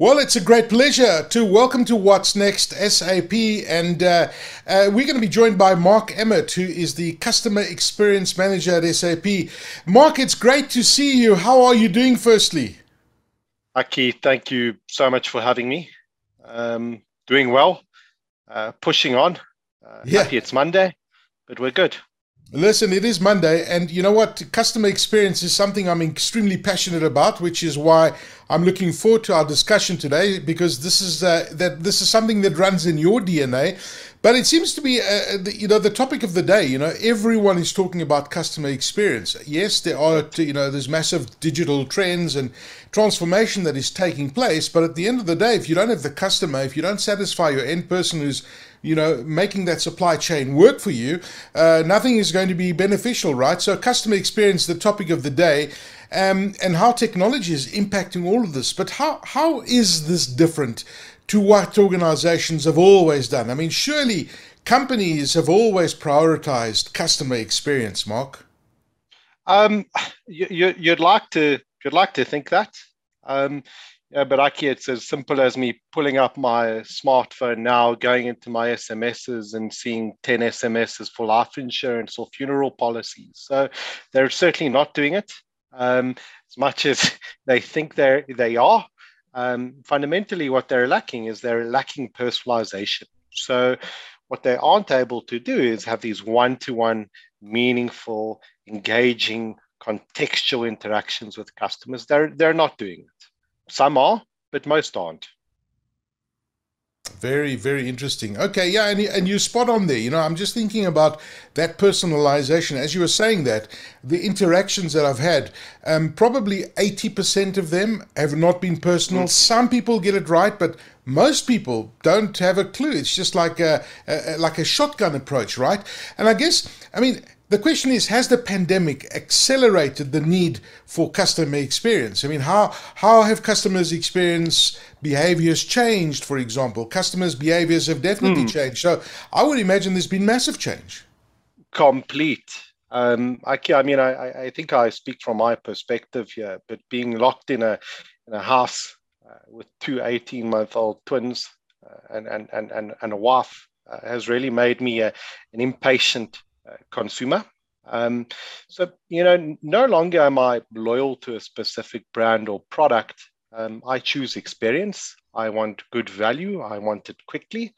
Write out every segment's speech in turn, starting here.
Well, it's a great pleasure to welcome to What's Next SAP. And uh, uh, we're going to be joined by Mark Emmett, who is the Customer Experience Manager at SAP. Mark, it's great to see you. How are you doing, firstly? Aki, thank you so much for having me. Um, doing well, uh, pushing on. Uh, yeah. Happy it's Monday, but we're good. Listen, it is Monday, and you know what? Customer experience is something I'm extremely passionate about, which is why I'm looking forward to our discussion today because this is uh, that this is something that runs in your DNA. But it seems to be, uh, the, you know, the topic of the day. You know, everyone is talking about customer experience. Yes, there are, you know, there's massive digital trends and transformation that is taking place. But at the end of the day, if you don't have the customer, if you don't satisfy your end person who's you know, making that supply chain work for you, uh, nothing is going to be beneficial, right? So, customer experience, the topic of the day, um, and how technology is impacting all of this. But how how is this different to what organizations have always done? I mean, surely companies have always prioritized customer experience, Mark. Um, you, would like to you'd like to think that. Um, yeah, but actually, it's as simple as me pulling up my smartphone now, going into my SMSs and seeing 10 SMSs for life insurance or funeral policies. So they're certainly not doing it um, as much as they think they they are. Um, fundamentally, what they're lacking is they're lacking personalization. So what they aren't able to do is have these one-to-one, meaningful, engaging, contextual interactions with customers. They're they're not doing it. Some are, but most aren't. Very, very interesting. Okay, yeah, and, and you spot on there. You know, I'm just thinking about that personalization. As you were saying that, the interactions that I've had, um, probably 80% of them have not been personal. Mm. Some people get it right, but most people don't have a clue. It's just like a, a, like a shotgun approach, right? And I guess, I mean, the question is has the pandemic accelerated the need for customer experience? I mean how how have customers experience behaviors changed for example? Customers behaviors have definitely mm. changed. So i would imagine there's been massive change. Complete. Um, I, I mean I, I think i speak from my perspective here but being locked in a in a house uh, with two 18 month old twins uh, and, and, and, and, and a wife uh, has really made me a, an impatient uh, consumer. Um, so, you know, no longer am I loyal to a specific brand or product. Um, I choose experience. I want good value. I want it quickly.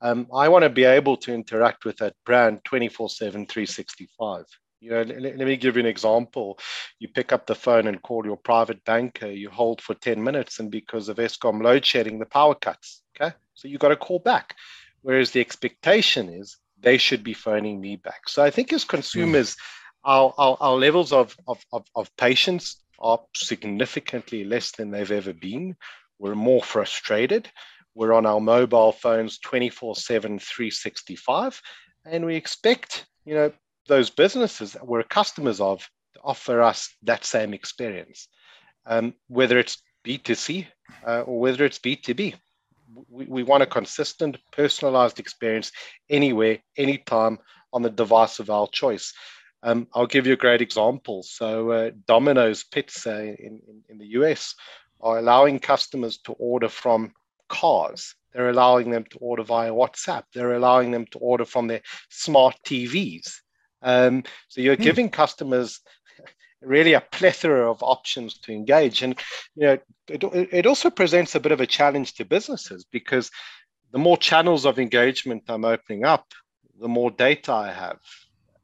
Um, I want to be able to interact with that brand 24 7, 365. You know, let, let, me give you an example. You pick up the phone and call your private banker, you hold for 10 minutes, and because of Eskom load shedding, the power cuts. Okay. So you got to call back. Whereas the expectation is they should be phoning me back. So I think as consumers, mm. our, our, our, levels of, of, of, of patience are significantly less than they've ever been. We're more frustrated. We're on our mobile phones 24 7, 365. And we expect, you know, those businesses that we're customers of to offer us that same experience, um, whether it's B2C uh, or whether it's B2B we, we want a consistent, personalized experience anywhere, anytime on the device of our choice. Um, I'll give you a great example. So, uh, Domino's Pizza in, in, in, the US are allowing customers to order from cars. They're allowing them to order via WhatsApp. They're allowing them to order from their smart TVs. Um, so, you're mm. giving customers really a plethora of options to engage. And you know, it, it also presents a bit of a challenge to businesses because the more channels of engagement I'm opening up, the more data I have.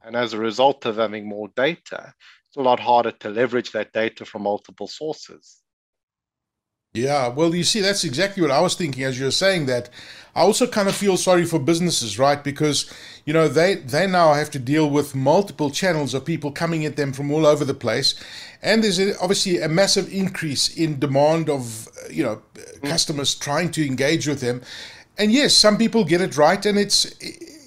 And as a result of having more data, it's a lot harder to leverage that data from multiple sources. Yeah, well, you see, that's exactly what I was thinking as you were saying that. I also kind of feel sorry for businesses, right? Because you know they they now have to deal with multiple channels of people coming at them from all over the place, and there's obviously a massive increase in demand of you know mm. customers trying to engage with them. And yes, some people get it right, and it's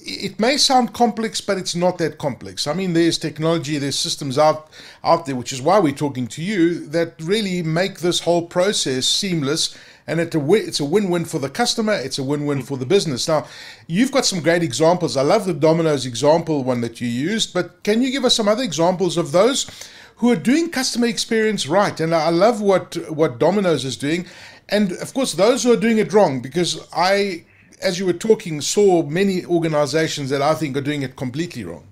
it may sound complex, but it's not that complex. I mean, there's technology, there's systems out out there, which is why we're talking to you, that really make this whole process seamless. And it's a win-win for the customer. It's a win-win for the business. Now, you've got some great examples. I love the Domino's example one that you used, but can you give us some other examples of those who are doing customer experience right? And I love what what Domino's is doing And of course, those who are doing it wrong, because I, as you were talking, saw many organizations that I think are doing it completely wrong.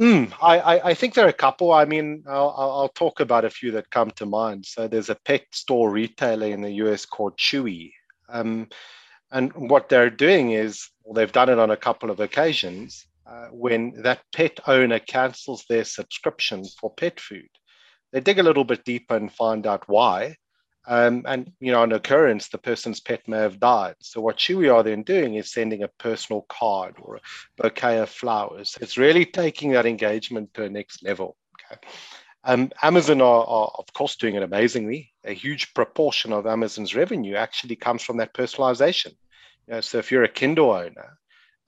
Mm, I, I, think there are a couple. I mean, I'll, I'll, talk about a few that come to mind. So there's a pet store retailer in the US called Chewy. Um, and what they're doing is, well, they've done it on a couple of occasions, uh, when that pet owner cancels their subscription for pet food. They dig a little bit deeper and find out why. Um, and you know, on occurrence, the person's pet may have died. So what Chewy are then doing is sending a personal card or a bouquet of flowers. It's really taking that engagement to a next level. Okay. Um, Amazon are, are, of course, doing it amazingly. A huge proportion of Amazon's revenue actually comes from that personalization. You know, so if you're a Kindle owner,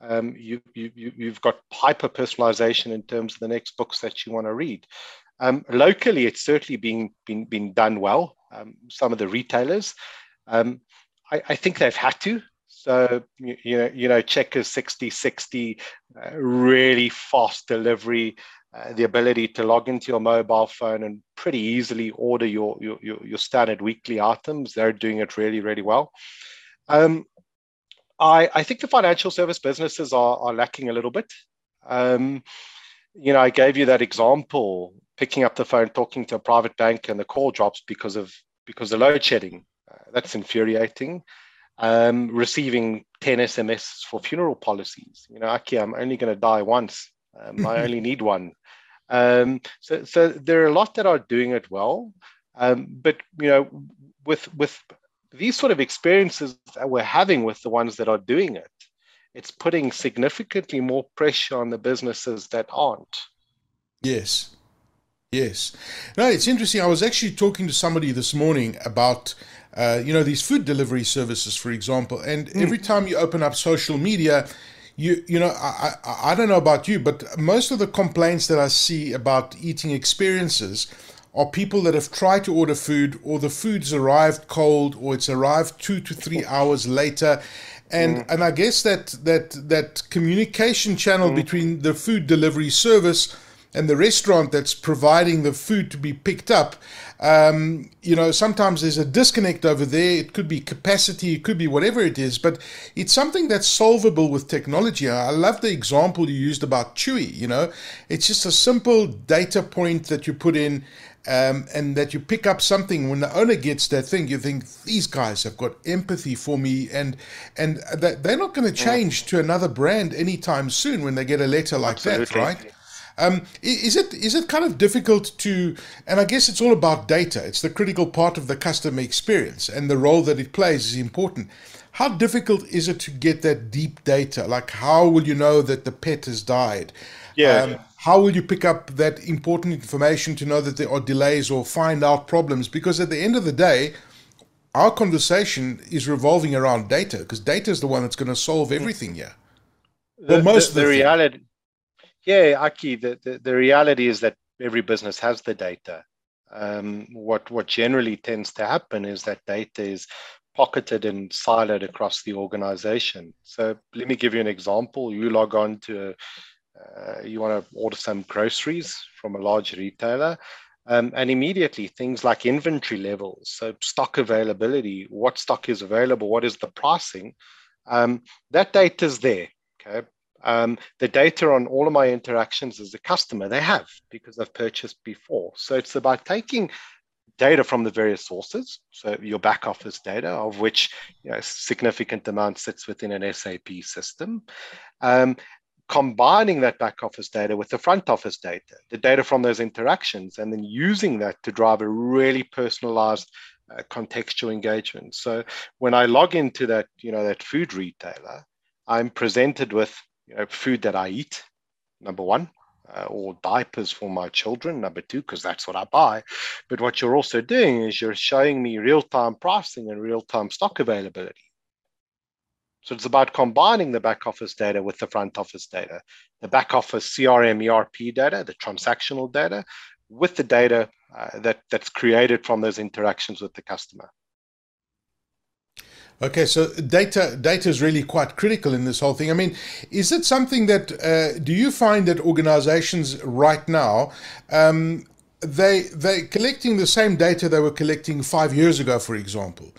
um, you, you, you've got hyper personalization in terms of the next books that you want to read. Um, locally, it's certainly been, been, been done well. Um, some of the retailers, um, I, I, think they've had to. So, you, you know, you know, Checkers 60 60, uh, really fast delivery, uh, the ability to log into your mobile phone and pretty easily order your, your, your standard weekly items. They're doing it really, really well. Um, I, I think the financial service businesses are, are lacking a little bit. Um, you know, I gave you that example, picking up the phone, talking to a private bank, and the call drops because of because of load shedding. Uh, that's infuriating. Um, receiving 10 SMS for funeral policies. You know, Aki, I'm only going to die once. Um, I only need one. Um, so, so there are a lot that are doing it well, um, but you know, with with these sort of experiences that we're having with the ones that are doing it, it's putting significantly more pressure on the businesses that aren't. Yes. Yes. No, it's interesting. I was actually talking to somebody this morning about, uh, you know, these food delivery services, for example. And mm. every time you open up social media, you you know, I, I I don't know about you, but most of the complaints that I see about eating experiences are people that have tried to order food, or the food's arrived cold, or it's arrived two to three hours later and mm. and I guess that that that communication channel mm. between the food delivery service and the restaurant that's providing the food to be picked up, um, you know, sometimes there's a disconnect over there. It could be capacity, it could be whatever it is, but it's something that's solvable with technology. I love the example you used about Chewy. You know, it's just a simple data point that you put in um, and that you pick up something when the owner gets that thing, you think these guys have got empathy for me, and and they're not going to change to another brand anytime soon when they get a letter like Absolutely. that, right? Um, is it is it kind of difficult to? And I guess it's all about data. It's the critical part of the customer experience, and the role that it plays is important. How difficult is it to get that deep data? Like, how will you know that the pet has died? Yeah. Um, how will you pick up that important information to know that there are delays or find out problems? Because at the end of the day, our conversation is revolving around data because data is the one that's going to solve everything here. The, most the, the, the reality, yeah, Aki, the, the, the reality is that every business has the data. Um, what what generally tends to happen is that data is pocketed and siloed across the organization. So let me give you an example. You log on to uh, you want to order some groceries from a large retailer. Um, and immediately things like inventory levels, so stock availability, what stock is available, what is the pricing, um, that data is there. Okay. Um, the data on all of my interactions as a customer, they have because I've purchased before. So it's about taking data from the various sources. So your back office data, of which you know, a significant amount sits within an SAP system, um, combining that back office data with the front office data, the data from those interactions, and then using that to drive a really personalized uh, contextual engagement. So when I log into that, you know, that food retailer, I'm presented with you know, food that I eat, number one, uh, or diapers for my children, number two, because that's what I buy. But what you're also doing is you're showing me real-time pricing and real-time stock availability. So it's about combining the back office data with the front office data, the back office CRM, ERP data, the transactional data, with the data uh, that, that's created from those interactions with the customer. Okay, so data data is really quite critical in this whole thing. I mean, is it something that uh, do you find that organizations right now um, they they collecting the same data they were collecting five years ago, for example?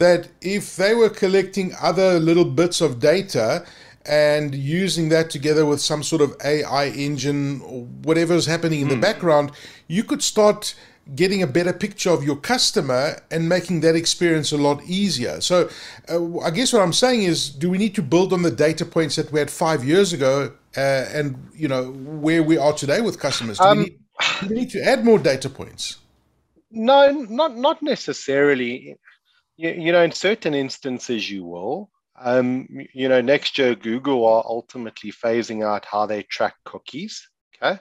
that if they were collecting other little bits of data and using that together with some sort of AI engine or whatever is happening in mm. the hmm. background, you could start getting a better picture of your customer and making that experience a lot easier. So, uh, I guess what I'm saying is, do we need to build on the data points that we had five years ago, uh, and you know where we are today with customers? Do, um, we need, do we need to add more data points? No, not not necessarily. You, you know, in certain instances, you will. Um, you know, next year Google are ultimately phasing out how they track cookies. Okay,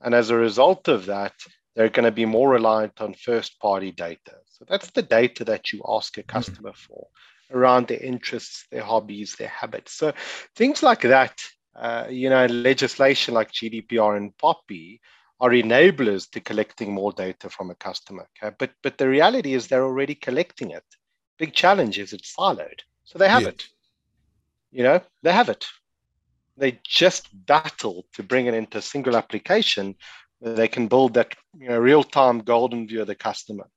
and as a result of that, they're going to be more reliant on first party data. So that's the data that you ask a hmm. customer mm. for around their interests, their hobbies, their habits. So things like that, uh, you know, legislation like GDPR and POPI are enablers to collecting more data from a customer. Okay? But but the reality is they're already collecting it. Big challenge is it's siloed. So they have yeah. it. You know, they have it. They just battle to bring it into a single application they can build that you know, real-time golden view of the customer.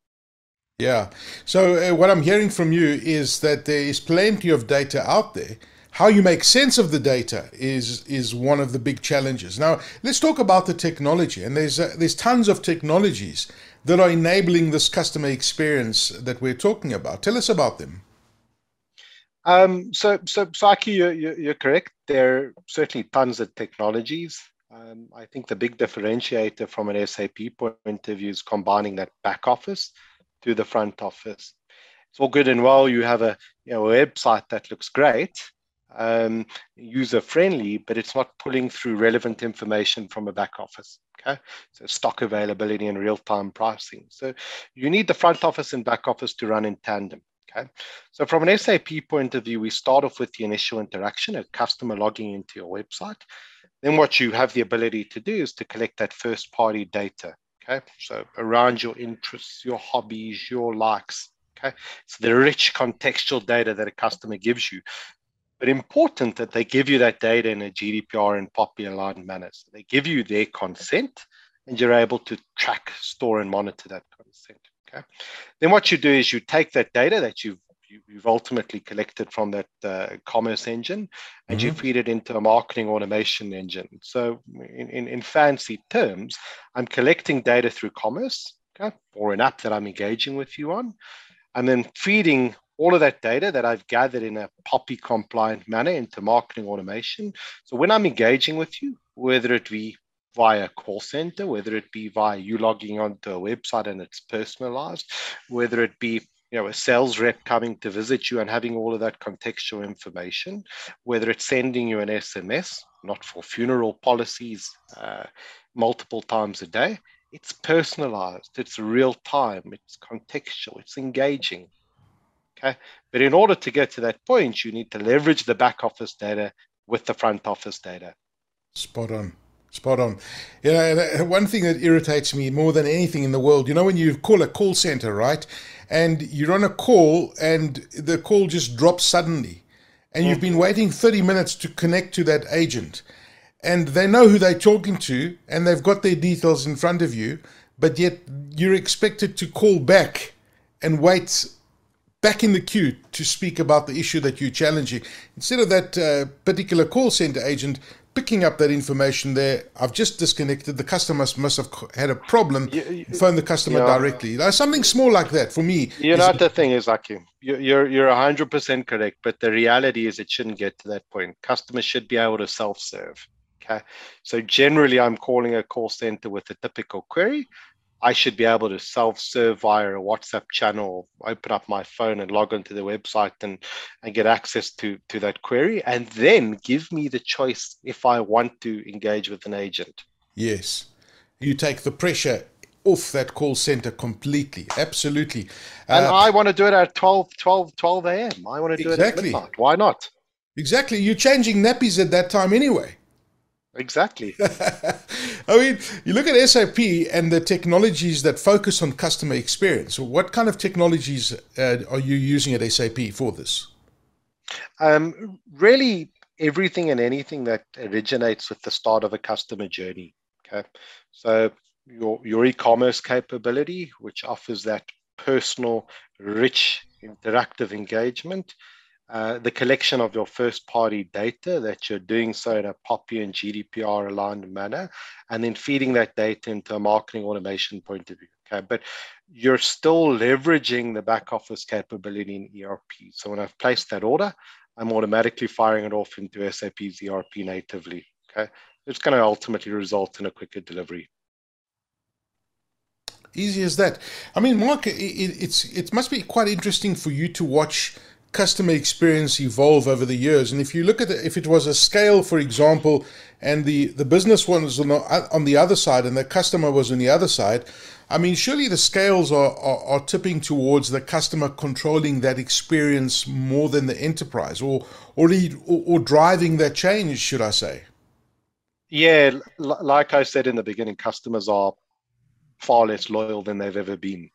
Yeah. So uh, what I'm hearing from you is that there is plenty of data out there. How you make sense of the data is is one of the big challenges. Now let's talk about the technology. And there's uh, there's tons of technologies that are enabling this customer experience that we're talking about. Tell us about them. Um, so, so Saki, you're, you're correct. There are certainly tons of technologies. Um, I think the big differentiator from an SAP point of view is combining that back office to the front office. It's all good and well. You have a you know, website that looks great, um, user friendly, but it's not pulling through relevant information from a back office. Okay, so stock availability and real time pricing. So you need the front office and back office to run in tandem. Okay, so from an SAP point of view, we start off with the initial interaction, a customer logging into your website. Then what you have the ability to do is to collect that first party data. Okay, so around your interests, your hobbies, your likes. Okay, it's the rich contextual data that a customer gives you. But important that they give you that data in a GDPR and POPI aligned manner. So they give you their consent and you're able to track, store, and monitor that consent. Okay. Then what you do is you take that data that you've you, have ultimately collected from that uh, commerce engine and mm-hmm. you feed it into a marketing automation engine. So, in, in, in, fancy terms, I'm collecting data through commerce okay, or an app that I'm engaging with you on, and then feeding all of that data that I've gathered in a POPI compliant manner into marketing automation. So, when I'm engaging with you, whether it be via call center, whether it be via you logging onto a website and it's personalized, whether it be you know a sales rep coming to visit you and having all of that contextual information whether it's sending you an sms not for funeral policies uh, multiple times a day it's personalized it's real time it's contextual it's engaging okay? But in order to get to that point you need to leverage the back office data with the front office data. Spot on Spot on. You know, one thing that irritates me more than anything in the world, you know, when you call a call center, right? And you're on a call and the call just drops suddenly. And you've been waiting 30 minutes to connect to that agent. And they know who they're talking to and they've got their details in front of you, but yet you're expected to call back and wait back in the queue to speak about the issue that you're challenging. Instead of that uh, particular call center agent picking up that information there. I've just disconnected. The customer must have had a problem. You, you, phone the customer yeah. directly. something small like that for me. You know, what the thing is, Aki, you're you're hundred percent correct. But the reality is, it shouldn't get to that point. Customers should be able to self-serve. Okay, so generally, I'm calling a call center with a typical query. I should be able to self-serve via a WhatsApp channel, open up my phone and log onto the website and, and get access to, to that query, and then give me the choice if I want to engage with an agent. Yes. You take the pressure off that call center completely. Absolutely. And uh, I want to do it at 12, 12, 12 a.m. I want to do exactly. it at midnight. Why not? Exactly. You're changing nappies at that time anyway. Exactly. I mean, you look at SAP and the technologies that focus on customer experience. What kind of technologies uh, are you using at SAP for this? Um, really, everything and anything that originates with the start of a customer journey. Okay, so your your e-commerce capability, which offers that personal, rich interactive engagement, uh, the collection of your first party data that you're doing so in a POPI and GDPR aligned manner, and then feeding that data into a marketing automation point of view. Okay, but you're still leveraging the back office capability in ERP. So when I've placed that order, I'm automatically firing it off into SAP's ERP natively. Okay, it's going to ultimately result in a quicker delivery. Easy as that. I mean, Mark, it, it's it must be quite interesting for you to watch customer experience evolve over the years. And if you look at it, if it was a scale, for example, and the, the business was on the, on the other side and the customer was on the other side, I mean, surely the scales are, are, are, tipping towards the customer controlling that experience more than the enterprise or, or, or, or driving that change, should I say? Yeah, like I said in the beginning, customers are far less loyal than they've ever been.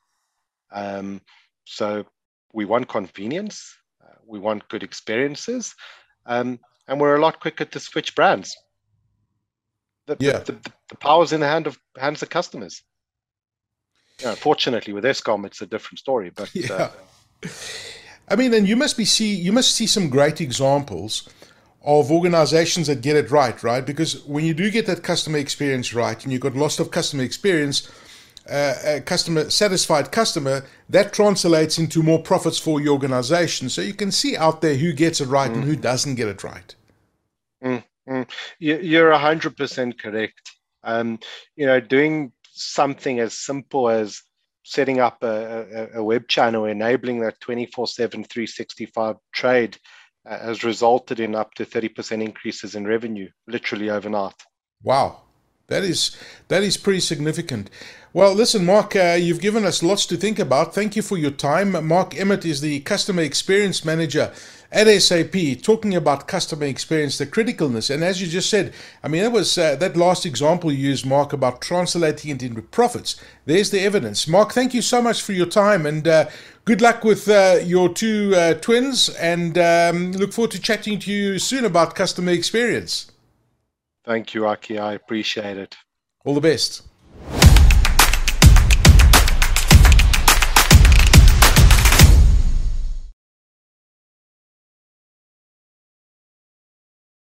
Um, so we want convenience we want good experiences, um, and we're a lot quicker to switch brands. The, yeah. the, the, the power's in the hand of hands of customers. Know, fortunately, with Eskom, it's a different story. But yeah. Uh, I mean, and you must be see you must see some great examples of organizations that get it right, right? Because when you do get that customer experience right, and you've got lots of customer experience, uh, a customer satisfied customer, that translates into more profits for your organization. So you can see out there who gets it right mm. and who doesn't get it right. Mm, mm. You're hundred percent correct. Um, you know, doing something as simple as setting up a, a, a web channel, enabling that 24 7, 365 trade uh, has resulted in up to 30% increases in revenue, literally overnight. Wow. That is that is pretty significant. Well, listen, Mark, uh, you've given us lots to think about. Thank you for your time. Mark Emmett is the customer experience manager at SAP, talking about customer experience, the criticalness, and as you just said, I mean that was uh, that last example you used, Mark, about translating it into profits. There's the evidence. Mark, thank you so much for your time, and uh, good luck with uh, your two uh, twins, and um, look forward to chatting to you soon about customer experience. Thank you, Aki. I appreciate it. All the best.